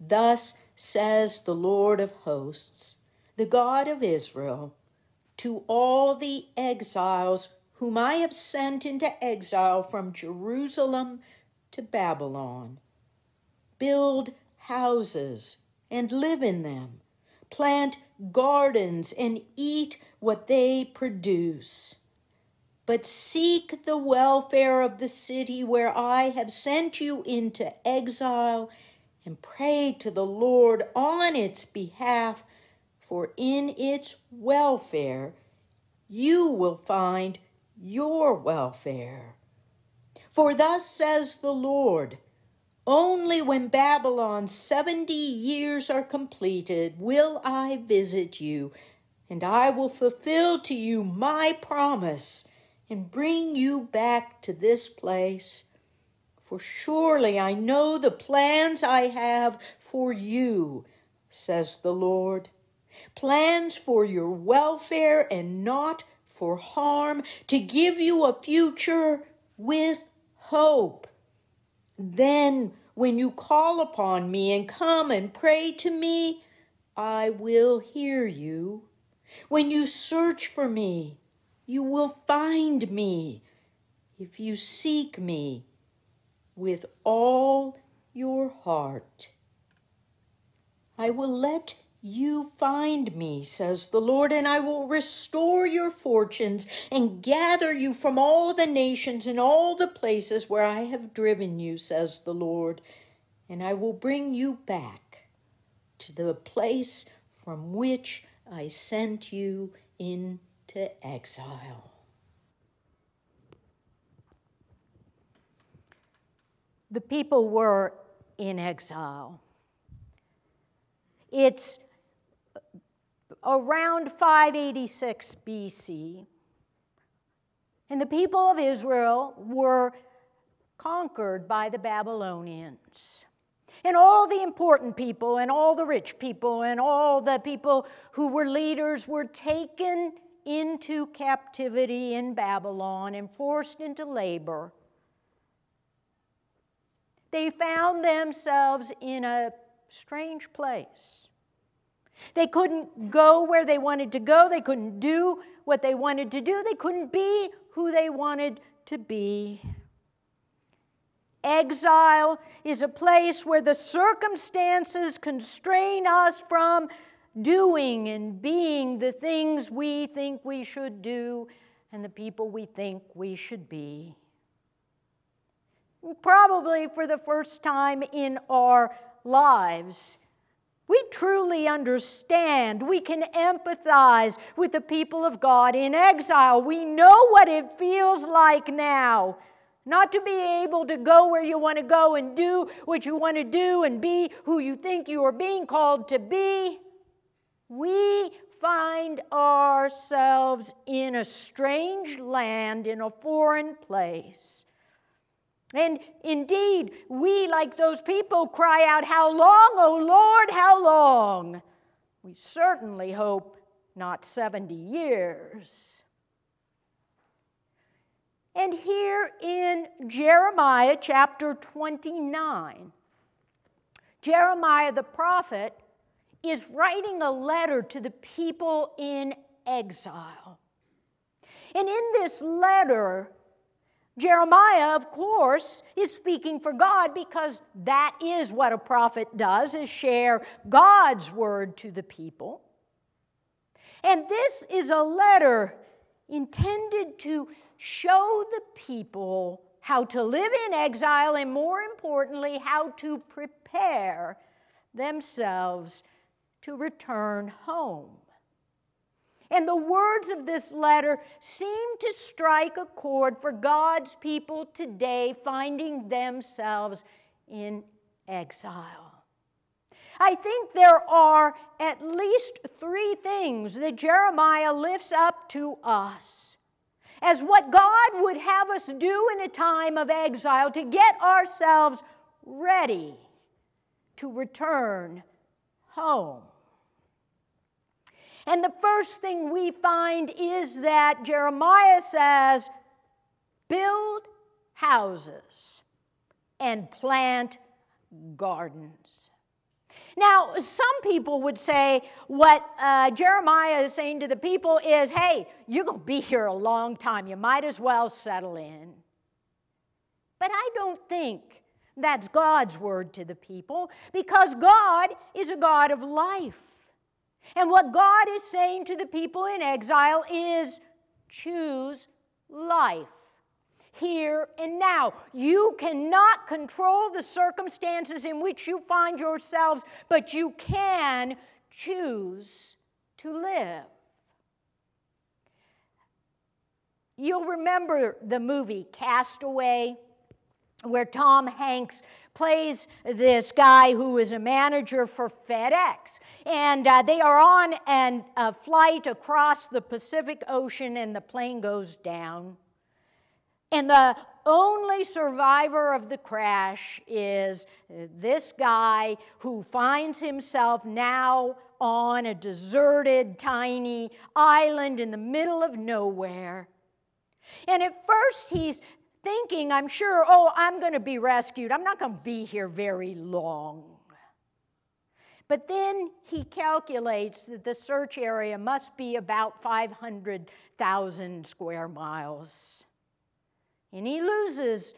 Thus says the Lord of hosts, the God of Israel, to all the exiles whom I have sent into exile from Jerusalem to Babylon build houses and live in them, plant gardens and eat what they produce. But seek the welfare of the city where I have sent you into exile and pray to the Lord on its behalf, for in its welfare you will find your welfare. For thus says the Lord Only when Babylon's seventy years are completed will I visit you, and I will fulfill to you my promise and bring you back to this place for surely I know the plans I have for you, says the Lord. Plans for your welfare and not for harm, to give you a future with hope. Then, when you call upon me and come and pray to me, I will hear you. When you search for me, you will find me. If you seek me with all your heart. I will let you find me, says the Lord, and I will restore your fortunes and gather you from all the nations and all the places where I have driven you, says the Lord, and I will bring you back to the place from which I sent you into exile. The people were in exile. It's around 586 BC, and the people of Israel were conquered by the Babylonians. And all the important people, and all the rich people, and all the people who were leaders were taken into captivity in Babylon and forced into labor they found themselves in a strange place. They couldn't go where they wanted to go. They couldn't do what they wanted to do. They couldn't be who they wanted to be. Exile is a place where the circumstances constrain us from doing and being the things we think we should do and the people we think we should be probably for the first time in our lives, we truly understand, we can empathize with the people of God in exile. We know what it feels like now. Not to be able to go where you want to go and do what you want to do and be who you think you are being called to be. We find ourselves in a strange land, in a foreign place. And indeed, we, like those people, cry out, How long, O Lord, how long? We certainly hope not 70 years. And here in Jeremiah chapter 29, Jeremiah the prophet is writing a letter to the people in exile. And in this letter, Jeremiah, of course, is speaking for God because that is what a prophet does, is share God's word to the people. And this is a letter intended to show the people how to live in exile and, more importantly, how to prepare themselves to return home. And the words of this letter seem to strike a chord for God's people today finding themselves in exile. I think there are at least three things that Jeremiah lifts up to us as what God would have us do in a time of exile to get ourselves ready to return home. And the first thing we find is that Jeremiah says, build houses and plant gardens. Now, some people would say what uh, Jeremiah is saying to the people is hey, you're going to be here a long time. You might as well settle in. But I don't think that's God's word to the people because God is a God of life. And what God is saying to the people in exile is choose life here and now. You cannot control the circumstances in which you find yourselves, but you can choose to live. You'll remember the movie Castaway, where Tom Hanks plays this guy who is a manager for FedEx. And uh, they are on an, a flight across the Pacific Ocean, and the plane goes down. And the only survivor of the crash is this guy who finds himself now on a deserted, tiny island in the middle of nowhere. And at first, he's thinking, I'm sure, oh, I'm going to be rescued. I'm not going to be here very long. But then he calculates that the search area must be about 500,000 square miles and he loses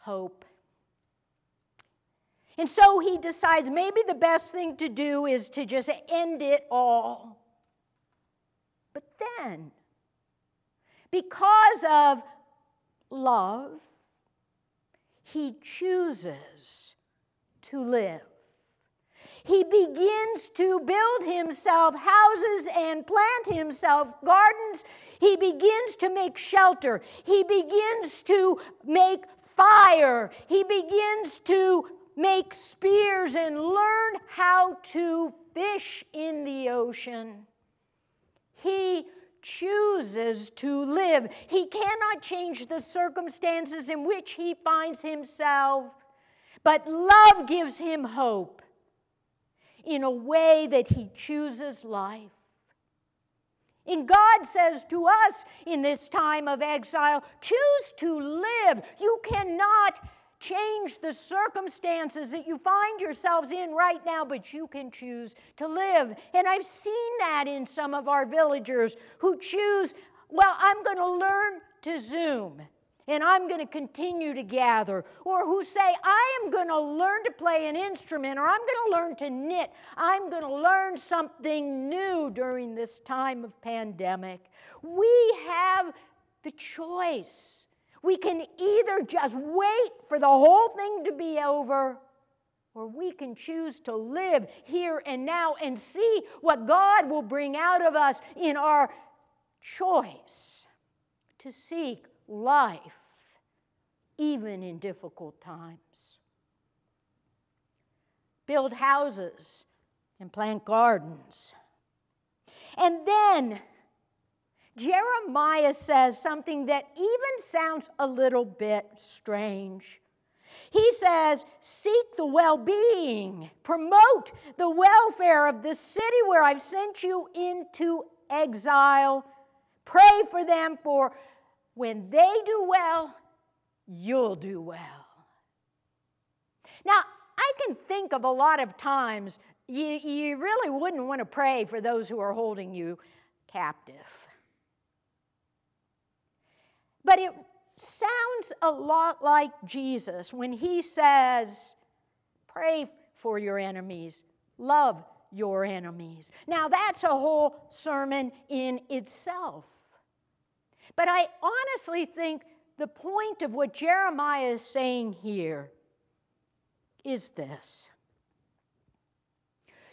hope. And so he decides maybe the best thing to do is to just end it all. But then, because of love, he chooses to live. He begins to build himself houses and plant himself gardens. He begins to make shelter. He begins to make fire. He begins to make spears and learn how to fish in the ocean. He chooses to live. He cannot change the circumstances in which he finds himself, but love gives him hope in a way that He chooses life. And God says to us in this time of exile choose to live. You cannot change the circumstances that you find yourselves in right now, but you can choose to live. And I've seen that in some of our villagers who choose, well, I'm going to learn to Zoom and I'm going to continue to gather, or who say, I am going to learn to play an instrument, or I'm going to learn to knit, I'm going to learn something new during this time of pandemic. We have the choice. We can either just wait for the whole thing to be over, or we can choose to live here and now and see what God will bring out of us in our choice to seek life, even in difficult times. Build houses and plant gardens. And then Jeremiah says something that even sounds a little bit strange. He says, Seek the well being, promote the welfare of the city where I've sent you into exile. Pray for them, for when they do well, you'll do well. Now, I can think of a lot of times you, you really wouldn't want to pray for those who are holding you captive. But it sounds a lot like Jesus when he says, Pray for your enemies, love your enemies. Now, that's a whole sermon in itself. But I honestly think the point of what Jeremiah is saying here is this.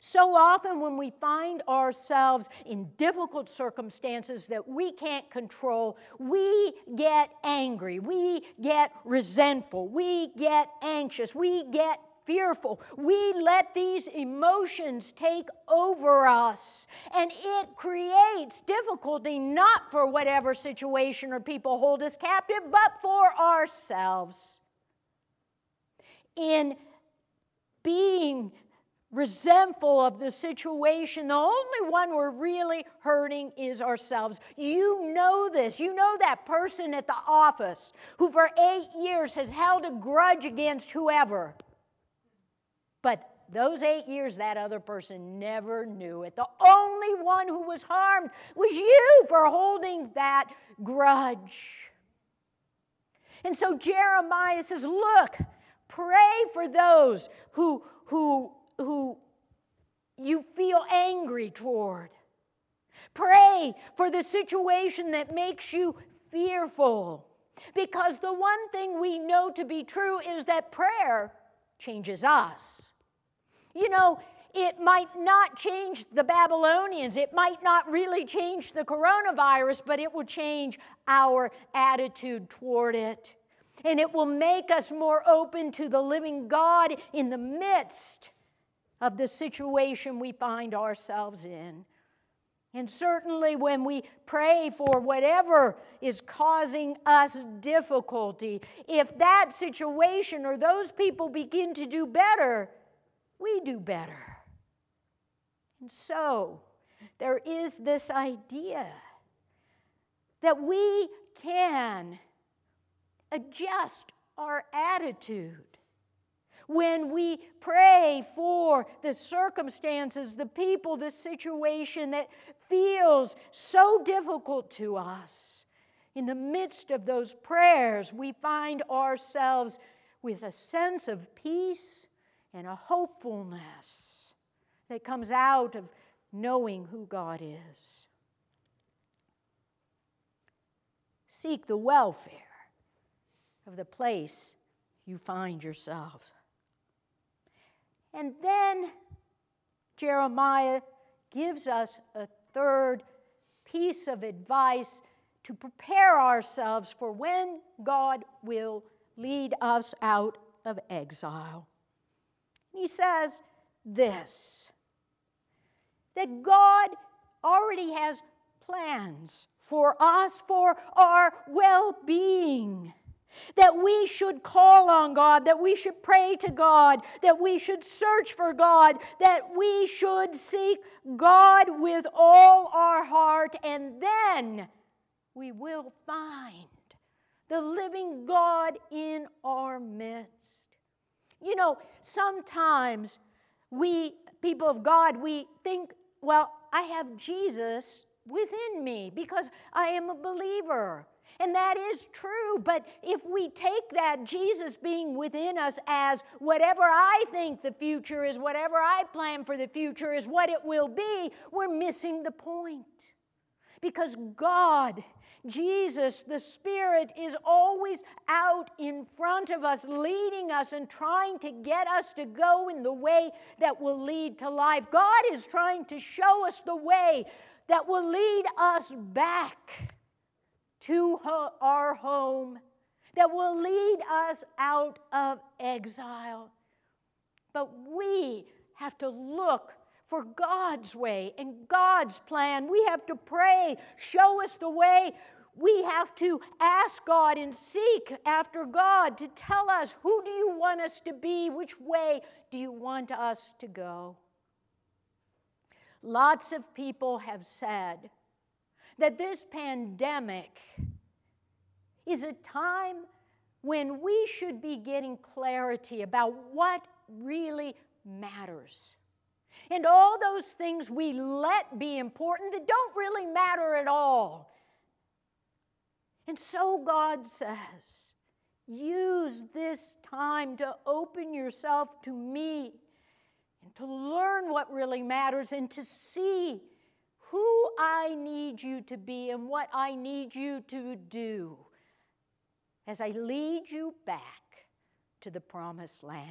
So often, when we find ourselves in difficult circumstances that we can't control, we get angry, we get resentful, we get anxious, we get fearful. We let these emotions take over us, and it creates difficulty not for whatever situation or people hold us captive, but for ourselves. In being resentful of the situation. The only one we're really hurting is ourselves. You know this. You know that person at the office who for eight years has held a grudge against whoever. But those eight years, that other person never knew it. The only one who was harmed was you for holding that grudge. And so Jeremiah says, Look, pray for those who, who, who you feel angry toward. Pray for the situation that makes you fearful. Because the one thing we know to be true is that prayer changes us. You know, it might not change the Babylonians, it might not really change the coronavirus, but it will change our attitude toward it. And it will make us more open to the living God in the midst of the situation we find ourselves in. And certainly, when we pray for whatever is causing us difficulty, if that situation or those people begin to do better, we do better. And so, there is this idea that we can adjust our attitude when we pray for the circumstances, the people, the situation that feels so difficult to us. In the midst of those prayers, we find ourselves with a sense of peace and a hopefulness that comes out of knowing who God is. Seek the welfare of the place you find yourself. And then Jeremiah gives us a third piece of advice to prepare ourselves for when God will lead us out of exile. He says this that God already has plans for us, for our well being that we should call on God, that we should pray to God, that we should search for God, that we should seek God with all our heart, and then we will find the living God in our midst. You know, sometimes we, people of God, we think, well, I have Jesus within me because I am a believer. And that is true. But if we take that Jesus being within us as whatever I think the future is, whatever I plan for the future is what it will be, we're missing the point. Because God, Jesus, the Spirit, is always out in front of us, leading us and trying to get us to go in the way that will lead to life. God is trying to show us the way that will lead us back to our home that will lead us out of exile. But we have to look for God's way and God's plan. We have to pray, show us the way. We have to ask God and seek after God to tell us who do you want us to be? Which way do you want us to go? Lots of people have said, that this pandemic is a time when we should be getting clarity about what really matters. And all those things we let be important that don't really matter at all. And so God says, use this time to open yourself to me and to learn what really matters and to see who I need you to be and what I need you to do as I lead you back to the promised land.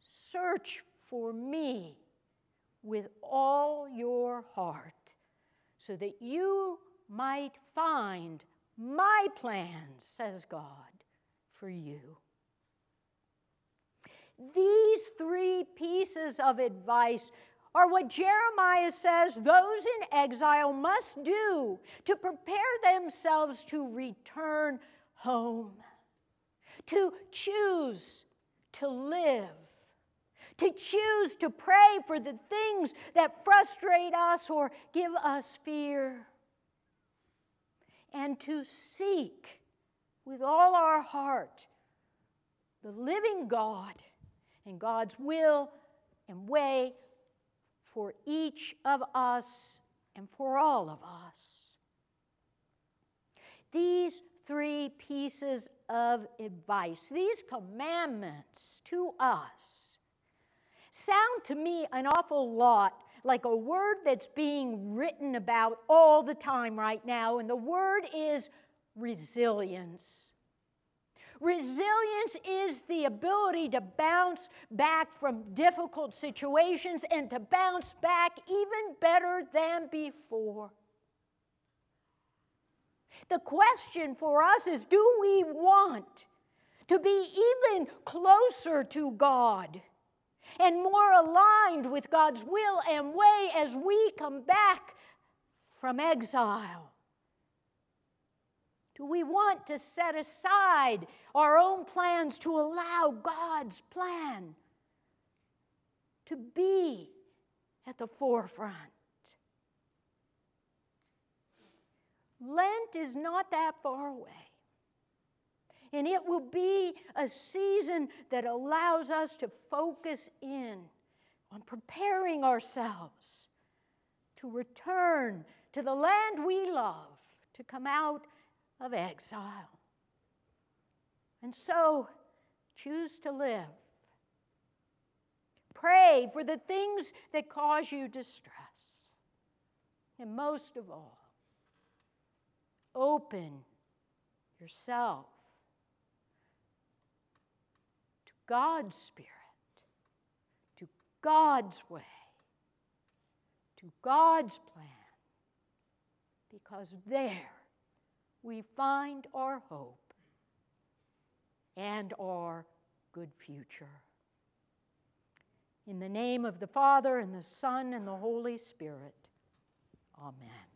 Search for me with all your heart so that you might find my plans, says God, for you. These three pieces of advice are what Jeremiah says those in exile must do to prepare themselves to return home, to choose to live, to choose to pray for the things that frustrate us or give us fear, and to seek with all our heart the living God and God's will and way for each of us and for all of us. These three pieces of advice, these commandments to us, sound to me an awful lot like a word that's being written about all the time right now, and the word is resilience. Resilience is the ability to bounce back from difficult situations and to bounce back even better than before. The question for us is do we want to be even closer to God and more aligned with God's will and way as we come back from exile? Do we want to set aside our own plans to allow God's plan to be at the forefront? Lent is not that far away. And it will be a season that allows us to focus in on preparing ourselves to return to the land we love, to come out of exile. And so, choose to live. Pray for the things that cause you distress. And most of all, open yourself to God's Spirit, to God's way, to God's plan, because there we find our hope and our good future. In the name of the Father, and the Son, and the Holy Spirit, amen.